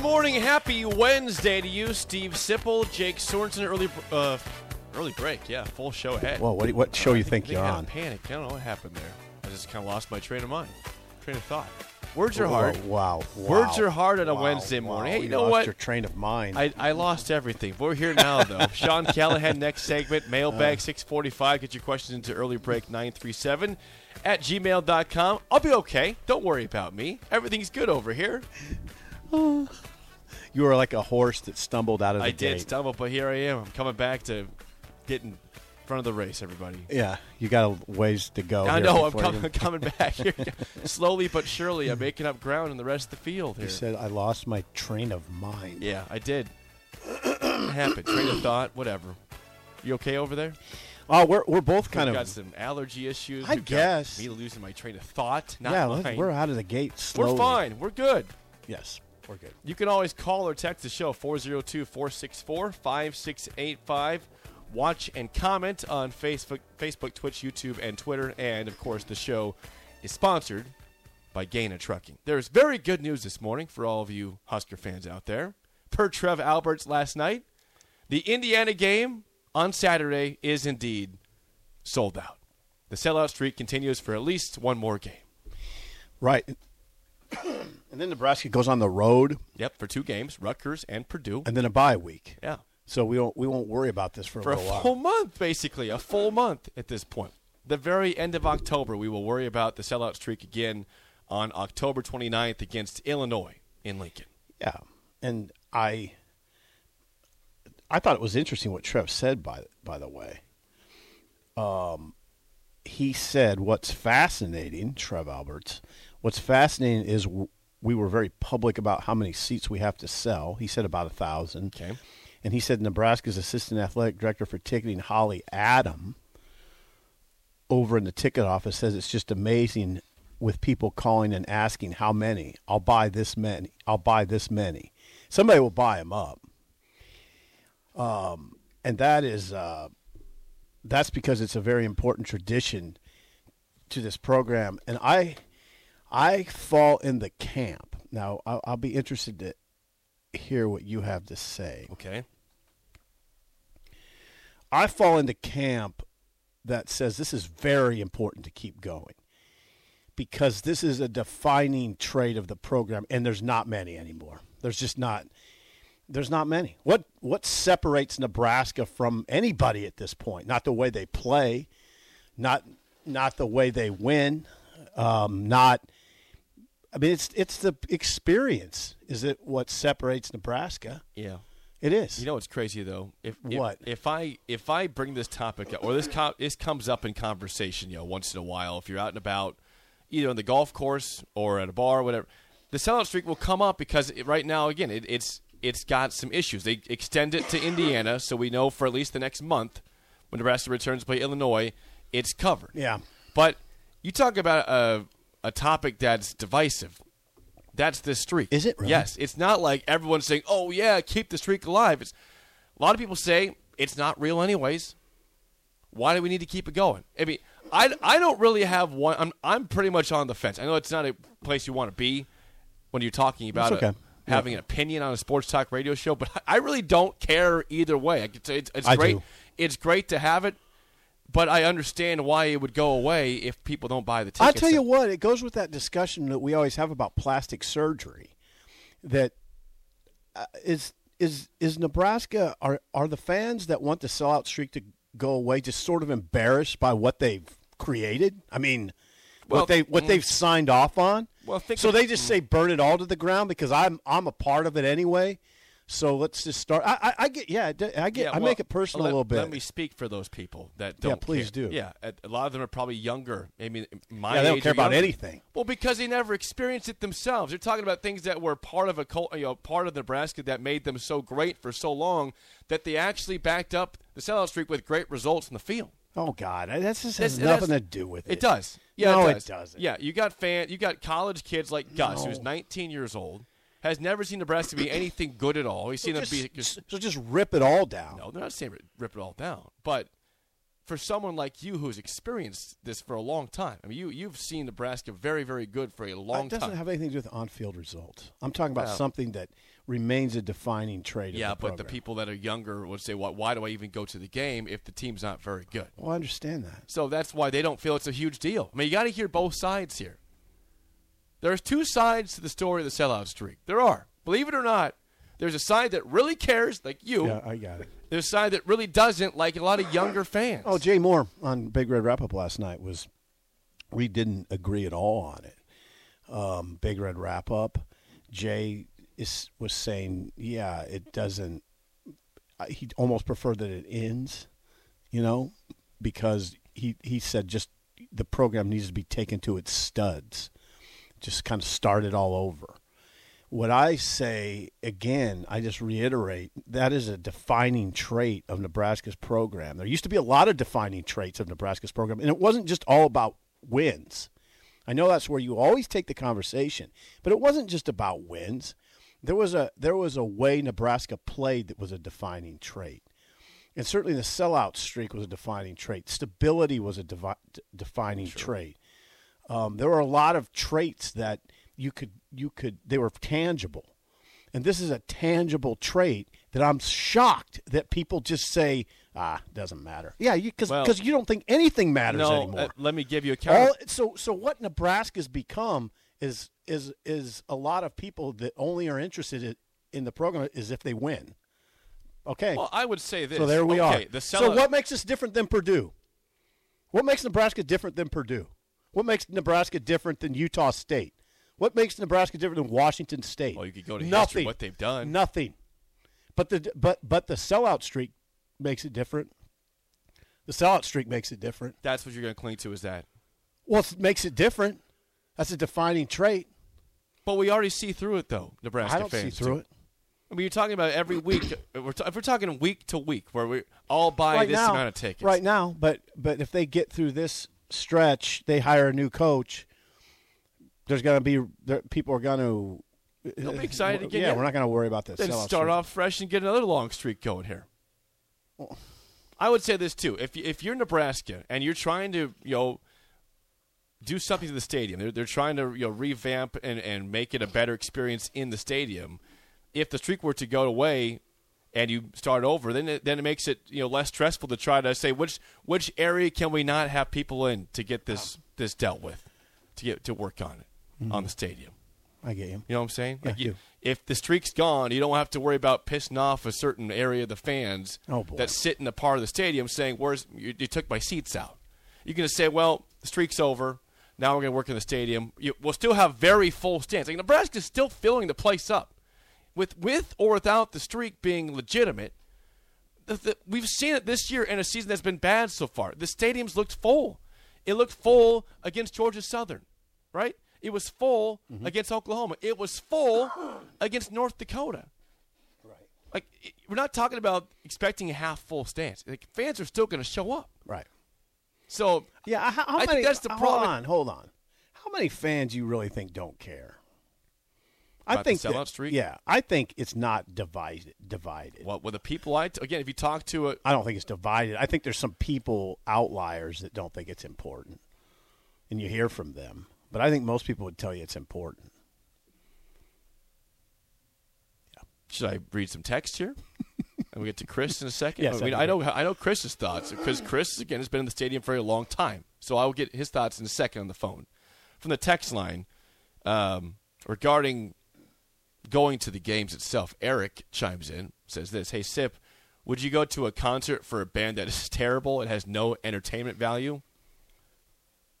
Good morning, happy Wednesday to you, Steve Sipple, Jake Sorensen. Early, uh, early break, yeah, full show ahead. Well, what, what show you I think, you're on? Panic. I don't know what happened there. I just kind of lost my train of mind, train of thought. Words are Oh, hard. Wow, Words are hard on a wow, Wednesday morning. wow. Hey, you know lost what? Your train of mind. I, I lost everything. We're here now, though. Sean Callahan, next segment, mailbag 645. Get your questions into early break 937 at gmail.com. I'll be okay. Don't worry about me. Everything's good over here. you were like a horse that stumbled out of the I gate. did stumble, but here I am. I'm coming back to get in front of the race, everybody. Yeah, you got a ways to go. I know I'm com- coming back here. Slowly but surely, I'm making up ground in the rest of the field here. You said I lost my train of mind. yeah, I did. happened. Train of thought, whatever. You okay over there? Oh, we're we're both kind We've got some allergy issues. I We've got guess. me losing my train of thought. Not yeah, mine. we're out of the gate slowly. We're fine. We're good. Yes, we're good. You can always call or text the show 402 464 5685. Watch and comment on Facebook, Facebook, Twitch, YouTube, and Twitter. And of course, the show is sponsored by Gana Trucking. There's very good news this morning for all of you Husker fans out there. Per Trev Alberts last night, the Indiana game on Saturday is indeed sold out. The sellout streak continues for at least one more game. Right. and then Nebraska goes on the road, Yep, for two games, Rutgers and Purdue. and then a bye week. Yeah. So we won't we won't worry about this for, for a a full while. month, basically, a full month at this point. The very end of October, we will worry about the sellout streak again on October 29th against Illinois in Lincoln. Yeah, and I I thought it was interesting what Trev said. By by the way, um, he said what's fascinating, Trev Alberts. What's fascinating is w- we were very public about how many seats we have to sell. He said about a thousand. Okay. And he said Nebraska's assistant athletic director for ticketing, Holly Adam, over in the ticket office says it's just amazing with people calling and asking how many. I'll buy this many. I'll buy this many. Somebody will buy them up. Um, and that is uh, that's because it's a very important tradition to this program. And I I fall in the camp. Now I'll, I'll be interested to hear what you have to say. Okay. I fall into camp that says this is very important to keep going because this is a defining trait of the program, and there's not many anymore. There's just not. There's not many. What what separates Nebraska from anybody at this point? Not the way they play, not not the way they win, um, not. I mean, it's it's the experience. Is it what separates Nebraska? Yeah. It is. You know what's crazy though? If, if What? if I if I bring this topic up, or this co- this comes up in conversation, you know, once in a while, if you're out and about, either on the golf course or at a bar, or whatever, the sellout streak will come up because it, right now, again, it, it's it's got some issues. They extend it to Indiana, so we know for at least the next month, when Nebraska returns to play Illinois, it's covered. Yeah. But you talk about a a topic that's divisive. That's the streak. Is it really? Yes. It's not like everyone's saying, "Oh yeah, keep the streak alive." It's a lot of people say it's not real anyways. Why do we need to keep it going? I mean, I, I don't really have one. I'm I'm pretty much on the fence. I know it's not a place you want to be when you're talking about That's a- okay. having an opinion on a sports talk radio show, but I really don't care either way. I it's, it's I great. do. It's great to have it, but I understand why it would go away if people don't buy the tickets. I'll tell you what, it goes with that discussion that we always have about plastic surgery. That uh, is is is Nebraska are are the fans that want the sellout streak to go away just sort of embarrassed by what they've created? I mean, Well, what they what mm. they've signed off on. Well, think so of- they just say burn it all to the ground because I'm I'm a part of it anyway. So let's just start. I, I, I get, yeah, I get, Yeah, I well, make it personal let, a little bit. Let me speak for those people that don't. Yeah, please care. do. Yeah, a lot of them are probably younger. I mean, my yeah, they don't care about younger. anything. Well, because they never experienced it themselves. They're talking about things that were part of a cult, you know, part of Nebraska that made them so great for so long that they actually backed up the sellout streak with great results in the field. Oh God, that just has That's- nothing that's- to do with it. It does. Yeah, No, it does. doesn't. Yeah, you got fan, you got college kids like Gus, who's 19 years old, has never seen Nebraska be anything good at all. He's So seen them just, be. so just rip it all down. No, they're not saying rip- it all down, but for someone like you who's experienced this for a long time, I mean, you you've seen Nebraska very, very good for a long time. it doesn't time. have anything to do with on-field results. I'm talking about Well- something that remains a defining trait. yeah, of the but the people that are younger would say, "Why? Why do I even go to the game if the team's not very good?" Well, I understand that. So that's why they don't feel it's a huge deal. I mean, you got to hear both sides here. There's two sides to the story of the sellout streak. There are. Believe it or not, there's a side that really cares, like you. Yeah, I got it. There's a side that really doesn't, like a lot of younger fans. Oh, Jay Moore on Big Red Wrap Up last night was we didn't agree at all on it. Um, Big Red Wrap Up, Jay is was saying, yeah, it doesn't. He almost preferred that it ends, you know, because he he said just the program needs to be taken to its studs, just kind of start it all over. What I say again, I just reiterate that is a defining trait of Nebraska's program. There used to be a lot of defining traits of Nebraska's program, and it wasn't just all about wins. I know that's where you always take the conversation, but it wasn't just about wins. There was a there was a way Nebraska played that was a defining trait, and certainly the sellout streak was a defining trait. Stability was a devi- defining trait. Um, there were a lot of traits that you could you could they were tangible, and this is a tangible trait that I'm shocked that people just say ah doesn't matter. Yeah, because Well- you don't think anything matters no, anymore. uh, let me give you a counter. All, so so what Nebraska's become is is is a lot of people that only are interested in, in the program is if they win. Okay. well, I would say this. so there we okay, are. The so what makes us different than Purdue? What makes Nebraska different than Purdue? What makes Nebraska different than Utah State? What makes Nebraska different than Washington State? Well, you could go to history, Nothing. what they've done. Nothing. But the but but the sellout streak makes it different. The sellout streak makes it different. That's what you're going to cling to is that. Well, it makes it different. That's a defining trait. But we already see through it, though, Nebraska I don't see through it. I mean, you're talking about every week. if we're, ta- if we're talking week to week, where we all buy right this now, amount of tickets. Right now, but but if they get through this stretch, they hire a new coach. There's going to be there, people are going to. They'll be excited again, Yeah, yeah. we're not going to worry about this. then start off fresh and get another long streak going here. I would say this too: if if you're Nebraska and you're trying to you know do something to the stadium, they're they're trying to you know revamp and and make it a better experience in the stadium. If the streak were to go away and you start over, then it, then it makes it you know less stressful to try to say which which area can we not have people in to get this this dealt with, to get to work on it mm-hmm. on the stadium. I get you. You know what I'm saying? Yeah, Like you, if the streak's gone, you don't have to worry about pissing off a certain area of the fans Oh, that sit in a part of the stadium saying, "Where's you, you took my seats out?" You can just say, "Well, the streak's over. Now we're going to work in the stadium. You, we'll still have very full stands. Like Nebraska's still filling the place up, with with or without the streak being legitimate. The, the, we've seen it this year in a season that's been bad so far. The stadium's looked full. It looked full against Georgia Southern, right? It was full Mm-hmm. against Oklahoma. It was full against North Dakota. Right. Like it- we're not talking about expecting a half full stance. Like fans are still going to show up. Right. So Yeah. How, how I think that's the problem. hold on. Hold on. How many fans you really think don't care? I think that- sellout streak? Yeah, I think it's not divided. Divided. what with the people I t- again, if you talk to it, I don't think it's divided. I think there's some people outliers that don't think it's important, and you hear from them. But I think most people would tell you it's important. should I read some text here? and we get to Chris in a second. Yes, I, mean, I know I know Chris's thoughts because Chris again has been in the stadium for a long time. So I will get his thoughts in a second on the phone. From the text line um, regarding going to the games itself, Eric chimes in says this: Hey Sip, would you go to a concert for a band that is terrible and has no entertainment value?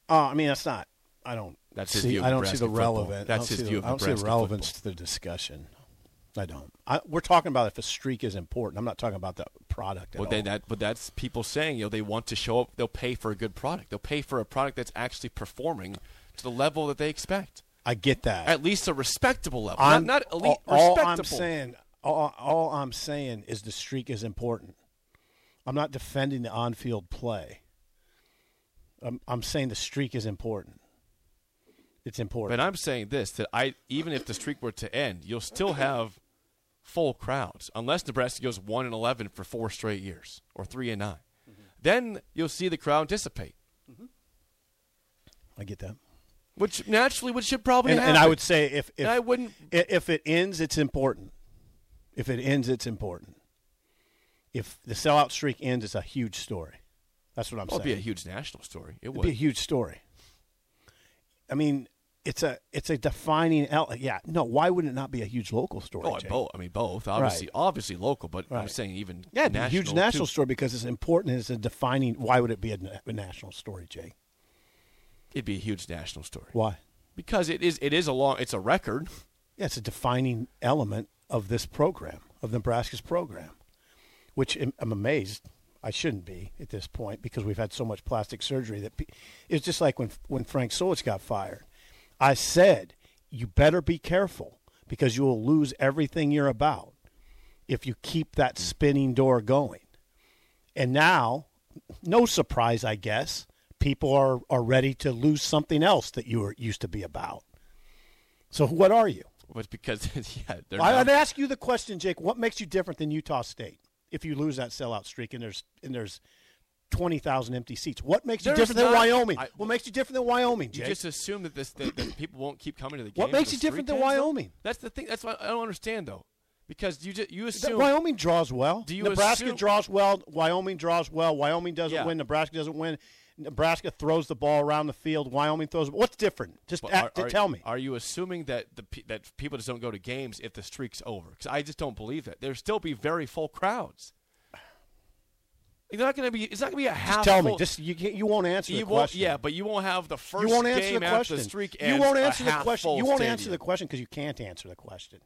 Uh, I mean, that's not. I don't. That's his see, view of I don't see the relevant. That's I don't his see view the, I don't see the relevance football. to the discussion. I don't. I, we're talking about if a streak is important. I'm not talking about the product. At Well, all. then that, but that's people saying, you know, they want to show up. They'll pay for a good product. They'll pay for a product that's actually performing to the level that they expect, I get that. at least a respectable level, I'm- not, not elite, all, all respectable. I'm saying, all, all I'm saying is the streak is important. I'm not defending the on-field play. I'm, I'm saying the streak is important. It's important. But I'm saying this: that I, even if the streak were to end, you'll still have full crowds, unless Nebraska goes one and eleven for four straight years or three and 9 Mm-hmm. Then you'll see the crowd dissipate, I get that. Which naturally, which should probably And, happen. and I would say if if And I wouldn't. if it ends, it's important. If it ends, it's important. If the sellout streak ends, it's a huge story. That's what I'm Well, it'd saying. be a huge national story. It It'd be a huge story. I mean, it's a it's a defining. el- Yeah, no. Why would it not be a huge local story? Oh, both. I mean, both. Obviously, Right. obviously local, but I'm saying even Yeah, it'd be a huge national too. story because it's important. It's a defining. Why would it be a, a national story, Jake? It'd be a huge national story Why? because it is. It is a long. It's a record. Yeah, it's a defining element of this program, of Nebraska's program, which I'm amazed. I shouldn't be at this point because we've had so much plastic surgery that it's just like when when Frank Solich got fired. I said, you better be careful because you will lose everything you're about if you keep that spinning door going. And now, no surprise, I guess, people are, are ready to lose something else that you were used to be about. So what are you? But because yeah, I, not- I'd ask you the question, Jake. What makes you different than Utah State if you lose that sellout streak and there's and there's twenty thousand empty seats? What makes you There's different than Wyoming? I- what makes you different than Wyoming, Jake? You just assume that this that, that people won't keep coming to the game. What makes you different than Wyoming? That's the thing. That's what I don't understand though, because you just you assume Wyoming draws well. Do you Nebraska assume- draws well. Wyoming draws well. Wyoming doesn't Yeah. win. Nebraska doesn't win. Nebraska throws the ball around the field. Wyoming throws. What's different? Just act, are- are- tell me. Are you assuming that the that people just don't go to games if the streak's over? Because I just don't believe that. There'll still be very full crowds. They're not going to be. It's not going to be a half. Just tell me. full- Just you. can't- You won't answer you the won't. question. Yeah, but you won't have the first you won't answer game the question. the streak you won't answer the question. You won't stadium. answer the question because you can't answer the question,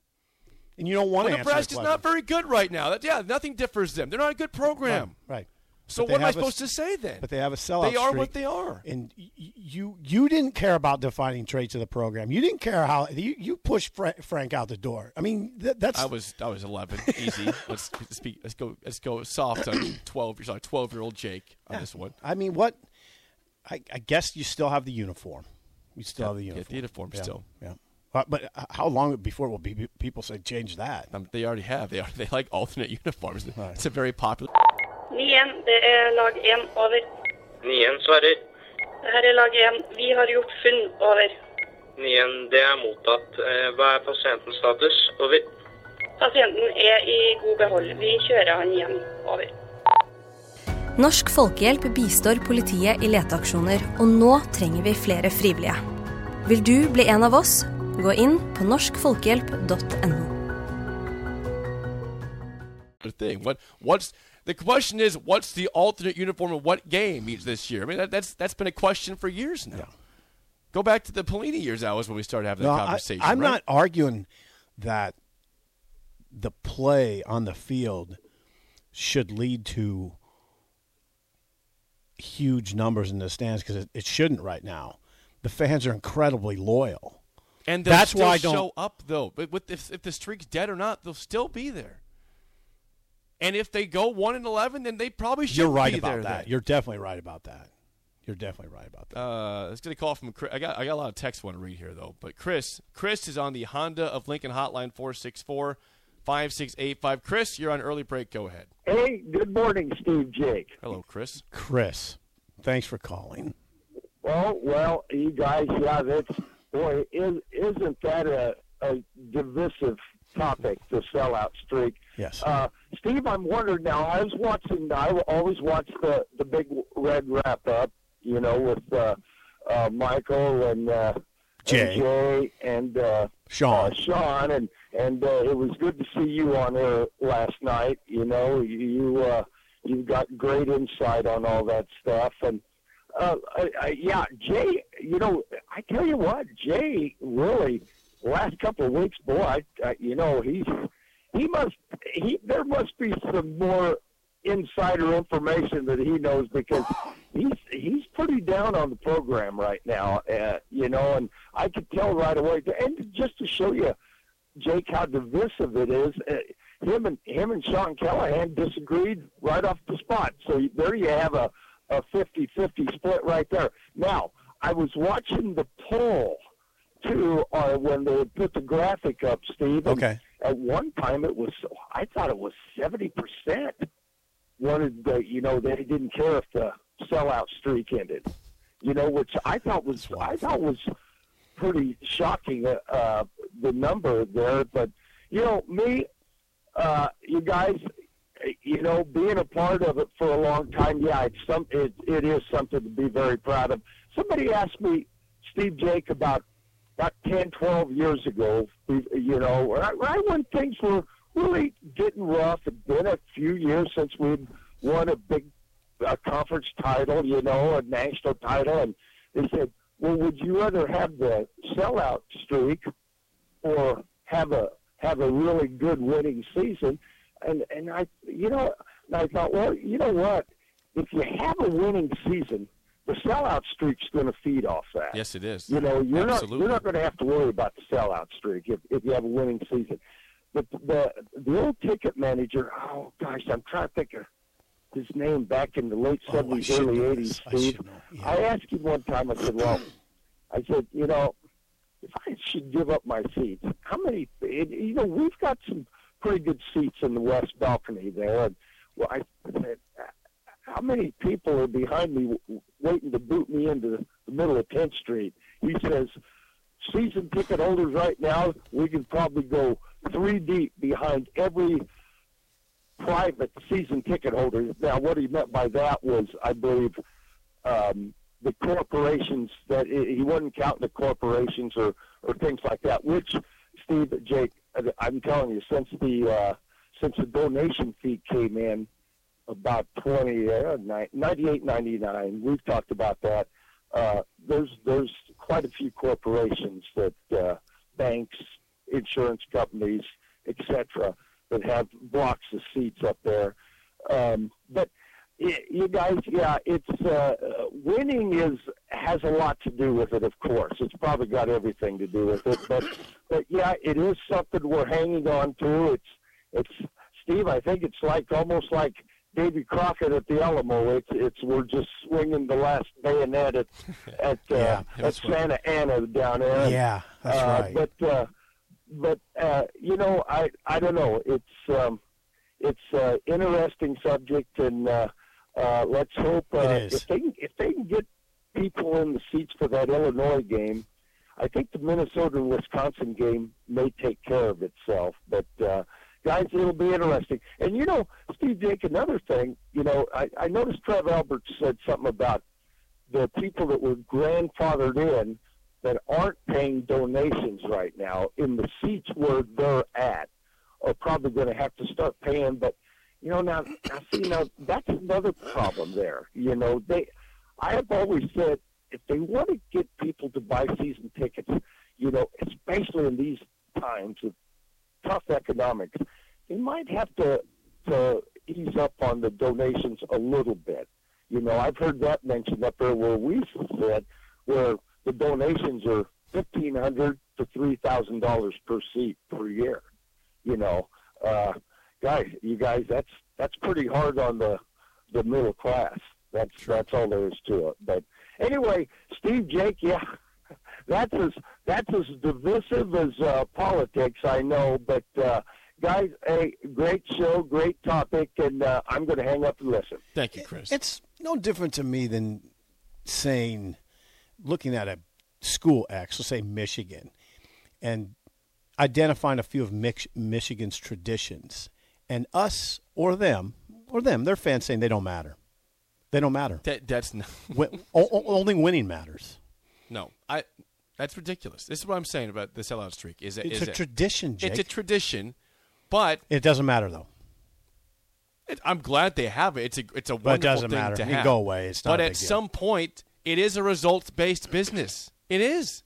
and you don't want Well, to answer the Nebraska's not very good right now. That, yeah, nothing differs them. They're not a good program. Right. right. So what am I have a- supposed to say then? But they have a sellout. They are streak, what they are. And you you didn't care about defining traits of the program. You didn't care how you, you pushed Fra- Frank out the door. I mean, th- that's I was I was 11, easy. let's speak. Let's go. Let's go soft on 12. Sorry, 12 year old Jake on this one. I mean, what? I, I guess you still have the uniform. You still Yeah, have the get uniform. the uniform yeah, still. Yeah. But, but how long before will be people say change that? Um, they already have. They are. They like alternate uniforms. It's a very popular. 9-1, det er lag 1, over. Nien svarer. Det her er lag 1. Vi har gjort funn, over. Nien, det er mottatt. Eh, Hva er pasientens status? Over. Pasienten er i god behold. Vi kjører han hjem, over. Norsk Folkehjelp bistår politiet i leteaksjoner, og nå trenger vi flere frivillige. Vil du bli en av oss? Gå inn på norskfolkehjelp.no. thing. What what's the question is what's the alternate uniform in what game each this year? I mean that, that's that's been a question for years now. Go back to the Pelini years. That was when we started having No, that I, conversation. I'm right? not arguing that the play on the field should lead to huge numbers in the stands because it, it shouldn't right now. The fans are incredibly loyal. And That's why I don't- show up though. But with if, if the streak's dead or not, they'll still be there. And if they go one and eleven, then they probably should. You're right be about there that. then. You're definitely right about that. You're definitely right about that. Uh, let's get a call from Chris. I got I got a lot of text I want to read here though. But Chris, Chris is on the Honda of Lincoln hotline 464-5685. Chris, you're on early break. Go ahead. Hey, good morning, Steve Jake. Hello, Chris. Chris, thanks for calling. Well, well, you guys, yeah, that's boy, is, isn't that a, a divisive topic, the sellout streak? Yes. Uh, Steve, I'm wondering now. I was watching. I always watch the the big red wrap up. You know, with uh, uh, Michael and uh, Jay. and Jay and uh, Sean. uh, Sean, and and uh, it was good to see you on there last night. You know, you uh, you've got great insight on all that stuff, and uh, I, I, yeah, Jay. You know, I tell you what, Jay really last couple of weeks, boy, I, I, you know he's he must he there must be some more insider information that he knows because he's he's pretty down on the program right now, uh, you know, and I could tell right away. And just to show you, Jake, how divisive it is. Uh, him and him and Sean Callahan disagreed right off the spot. So there you have a a 50-50 split right there. Now, I was watching the poll too uh, when they put the graphic up, Steve. Okay. At one time, it was I thought it was seventy percent wanted the you know they didn't care if the sellout streak ended. You know, which I thought was I thought was pretty shocking. Uh, uh, the number there, but you know me, uh, you guys, you know, being a part of it for a long time, yeah, it's some it, it is something to be very proud of. Somebody asked me, Steve Jake, about about 10, 12 years ago, you know, right, when things were really getting rough. It'd been a few years since we'd won a big uh, conference title, you know, a national title, and they said, "Well, would you rather have the sellout streak or have a have a really good winning season?" And and I, you know, I thought, well, you know what? If you have a winning season, the sellout streak's going to feed off that. Yes, it is. You know, you're Absolutely. not you're not going to have to worry about the sellout streak if if you have a winning season. But the the old ticket manager, oh gosh, I'm trying to think of his name back in the late Oh, seventies, should early eighties. this. I Steve. Yeah. I asked him one time. I said, "Well, I said, you know, if I should give up my seats, how many? It, you know, we've got some pretty good seats in the west balcony there, and well, I said, how many people are behind me waiting to boot me into the middle of 10th Street? He says, season ticket holders right now, we can probably go three deep behind every private season ticket holder. Now, what he meant by that was, I believe, um, the corporations that he wasn't counting the corporations or, or things like that. Which, Steve, Jake, I'm telling you, since the uh, since the donation fee came in, about 20, uh, 98, 99. We've talked about that. Uh, there's there's quite a few corporations that uh, banks, insurance companies, etc., that have blocks of seats up there. Um, but you guys, yeah, it's uh, winning is has a lot to do with it. Of course, it's probably got everything to do with it. But but yeah, it is something we're hanging on to. It's it's Steve. I think it's like almost like Davy Crockett at the Alamo. It's it's we're just swinging the last bayonet at at uh, Yeah, at. Santa Anna down there. Yeah, that's Uh, right. But uh, but uh, you know, I I don't know. It's um, it's an interesting subject, and uh, uh, let's hope uh, if they can, if they can get people in the seats for that Illinois game. I think the Minnesota and Wisconsin game may take care of itself, but uh, guys, it'll be interesting. And you know, Steve Jake, another thing, you know, I, I noticed Trev Alberts said something about the people that were grandfathered in that aren't paying donations right now in the seats where they're at are probably going to have to start paying. But you know, now, now see, now that's another problem there. You know, they, I have always said if they want to get people to buy season tickets, you know, especially in these times of tough economics, they might have to to ease up on the donations a little bit. You know, I've heard that mentioned up there where we sit, where the donations are fifteen hundred to three thousand dollars per seat per year. You know, uh, guys, you guys, that's that's pretty hard on the the middle class. That's that's all there is to it. But anyway, Steve Jake, yeah, that's as that's as divisive as uh, politics, I know. But uh, guys, a great show, great topic, and uh, I'm going to hang up and listen. Thank you, Chris. It's no different to me than saying, looking at a school X, let's say Michigan, and identifying a few of Mich- Michigan's traditions, and us or them or them, their fans saying they don't matter. They don't matter. that, that's not, Win- o- o- only winning matters. no. I. That's ridiculous. This is what I'm saying about the sellout streak. Is it? It's is a it- tradition, Jake. It's a tradition, but it doesn't matter though. it, I'm glad they have it. It's a it's a wonderful But it doesn't thing matter. to have. go away. It's not But at some point, it is a results based business. It is.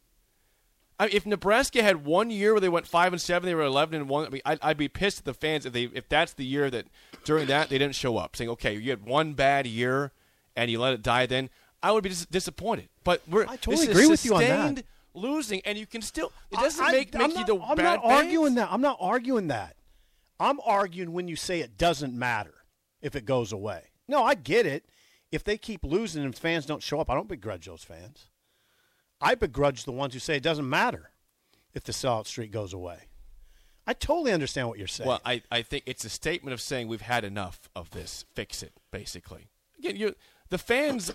I if Nebraska had one year where they went five and seven, they were eleven and one. I mean, I'd, I'd be pissed at the fans if they if that's the year that during that they didn't show up, saying, "Okay, you had one bad year and you let it die." Then I would be dis- disappointed. But we're I totally agree with you on that. Losing, and you can still. It doesn't I- make, I'm make you not- the I'm bad not arguing that. I'm not arguing that. I'm arguing when you say it doesn't matter if it goes away. No, I get it. If they keep losing and fans don't show up, I don't begrudge those fans. I begrudge the ones who say it doesn't matter if the sellout streak goes away. I totally understand what you're saying. Well, I, I think it's a statement of saying we've had enough of this. Fix it, basically. Again, you the fans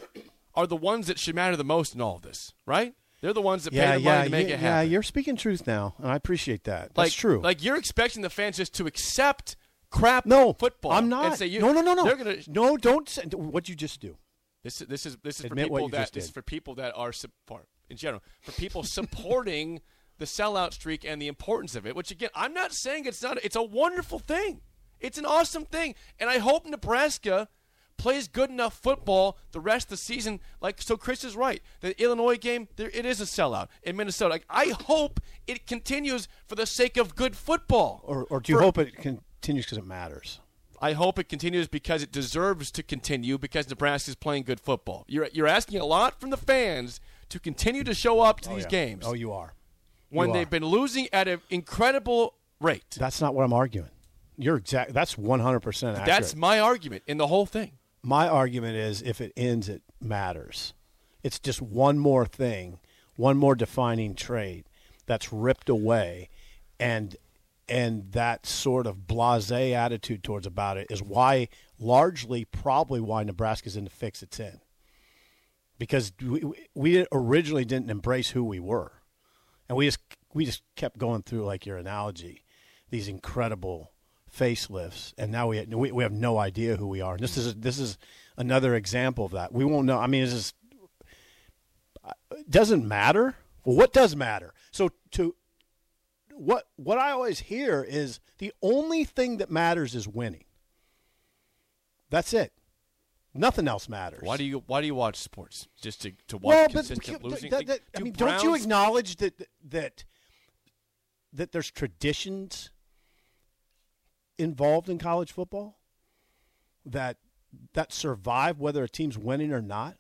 are the ones that should matter the most in all of this, right? They're the ones that yeah, pay the yeah, money to make yeah, it happen. yeah. You're speaking truth now, and I appreciate that. like, That's true. Like you're expecting the fans just to accept crap no football. I'm not. You, no, no, no, no. They're gonna. No, don't. Say, what you just do. This is this is this is Admit for people that this is for people that are sup- for in general for people supporting the sellout streak and the importance of it. Which again, I'm not saying it's not. It's a wonderful thing. It's an awesome thing, and I hope Nebraska plays good enough football the rest of the season. Like so, Chris is right. The Illinois game, there it is a sellout in Minnesota. Like I hope it continues for the sake of good football. Or, or do you For- hope it continues because it matters? I hope it continues because it deserves to continue because Nebraska is playing good football. You're you're asking a lot from the fans to continue to show up to Oh, these yeah. games Oh, you are. when you they've been losing at an incredible rate. That's not what I'm arguing. You're exact. That's 100 percent accurate. That's my argument in the whole thing. My argument is if it ends, it matters. It's just one more thing, one more defining trait that's ripped away, and and that sort of blasé attitude towards about it is why, largely, probably why Nebraska's in the fix it's in. Because we, we originally didn't embrace who we were, and we just we just kept going through like your analogy, these incredible facelifts, and now we we, we have no idea who we are. And this is this is another example of that. We won't know. I mean, this is it doesn't matter. Well, what does matter? So to what what I always hear is the only thing that matters is winning. That's it. Nothing else matters. Why do you why do you watch sports? Just to, to watch well, consistent but- losing? that- that- I mean, don't you acknowledge that that that there's traditions involved in college football that that survive whether a team's winning or not,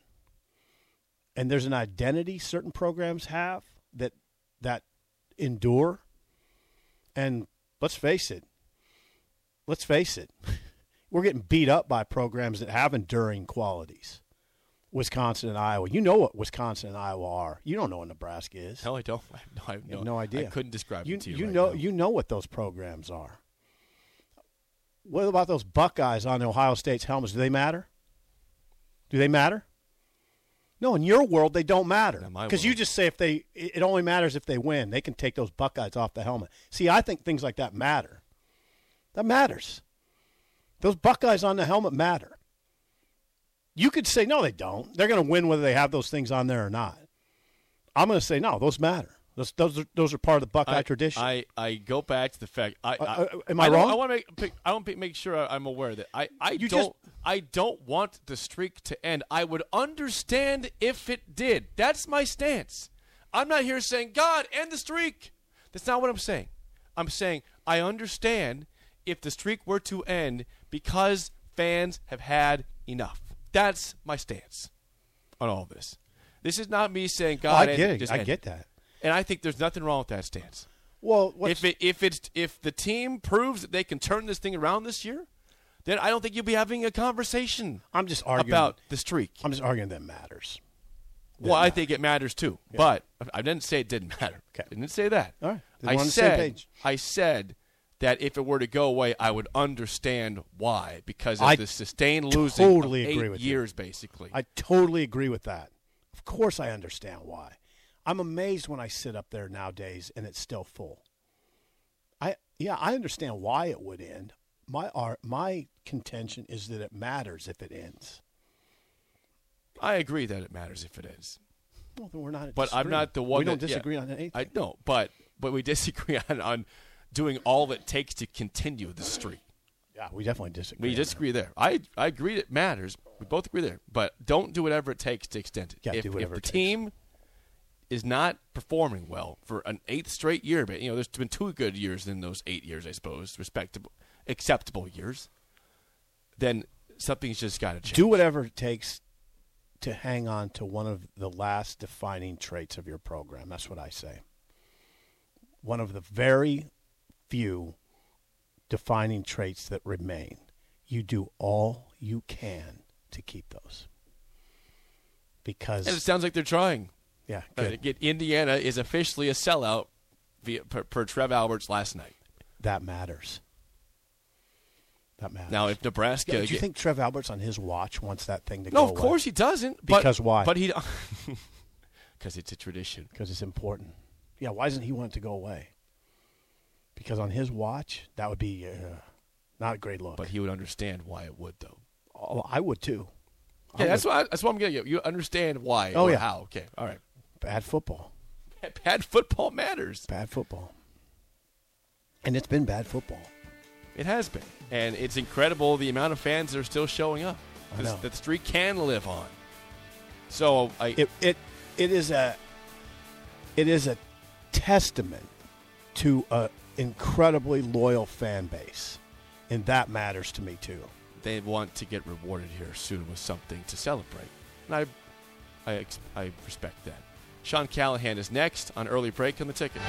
and there's an identity certain programs have that that endure. And let's face it. Let's face it. We're getting beat up by programs that have enduring qualities. Wisconsin and Iowa. You know what Wisconsin and Iowa are. You don't know what Nebraska is. No, I don't. I have no, I have no, have no idea. I couldn't describe you, it to you. you right know now. you know what those programs are. What about those Buckeyes on Ohio State's helmets? Do they matter? Do they matter? No, in your world they don't matter because you just say if they it it only matters if they win. They can take those Buckeyes off the helmet. See, I think things like that matter. That matters. Those Buckeyes on the helmet matter. You could say no, they don't. They're going to win whether they have those things on there or not. I'm going to say no. Those matter. Those those are, those are part of the Buckeye I, tradition. I, I go back to the fact. I, Uh, I, uh, am I don't- wrong? I want to make. I want to make sure I'm aware that I. I You don't. just- I don't want the streak to end. I would understand if it did. That's my stance. I'm not here saying God end the streak. That's not what I'm saying. I'm saying I understand if the streak were to end because fans have had enough. That's my stance on all this. This is not me saying Oh, God. I get it, I get that. And I think there's nothing wrong with that stance. Well, what's, If it if it's if the team proves that they can turn this thing around this year, then I don't think you'll be having a conversation I'm just arguing about the streak. I'm just arguing that matters. well, I think it matters too, but I didn't say it didn't matter. Okay. I didn't say that. All right. I on the same said. I said that if it were to go away, I would understand why because of I the sustained losing totally agree with you. years, basically. I totally agree with that. Of course, I understand why. I'm amazed when I sit up there nowadays and it's still full. I yeah, I understand why it would end. My art, my contention is that it matters if it ends. I agree that it matters if it is. Well, then we're not. but I'm not the one. We don't that- yeah. disagree on anything. I know, but but we disagree on, on doing all it takes to continue the streak. yeah, we definitely disagree. We that. disagree there. I I agree it matters. We both agree there, but don't do whatever it takes to extend it. Yeah, if, do whatever if the team is not performing well for an eighth straight year, but you know, there's been two good years in those eight years, I suppose, respectable, acceptable years. Then something's just got to change. Do whatever it takes to hang on to one of the last defining traits of your program. That's what I say. One of the very few defining traits that remain. You do all you can to keep those. Because And it sounds like they're trying. Yeah, Uh, good. get- Indiana is officially a sellout via, per, per Trev Alberts last night. that matters. That matters. Now, if Nebraska, Yeah, do you get- think Trev Alberts on his watch wants that thing to no, go No, of away? course he doesn't. But, Because why? But he, because it's a tradition. because it's important. Yeah, why doesn't he want it to go away? Because on his watch, that would be uh, not a great look. But he would understand why it would, though. oh, I would too. I Yeah, that's would. what I, that's what I'm getting at. You understand why? Oh, yeah. how? Okay, all right. Bad football. Bad football matters. Bad football. And it's been bad football. It has been, and it's incredible the amount of fans that are still showing up. I This- know. That the streak can live on. So I, It it it is a it is a testament to a incredibly loyal fan base, and that matters to me too. they want to get rewarded here soon with something to celebrate, and I, I, I respect that. Sean Callahan is next on early break on the ticket.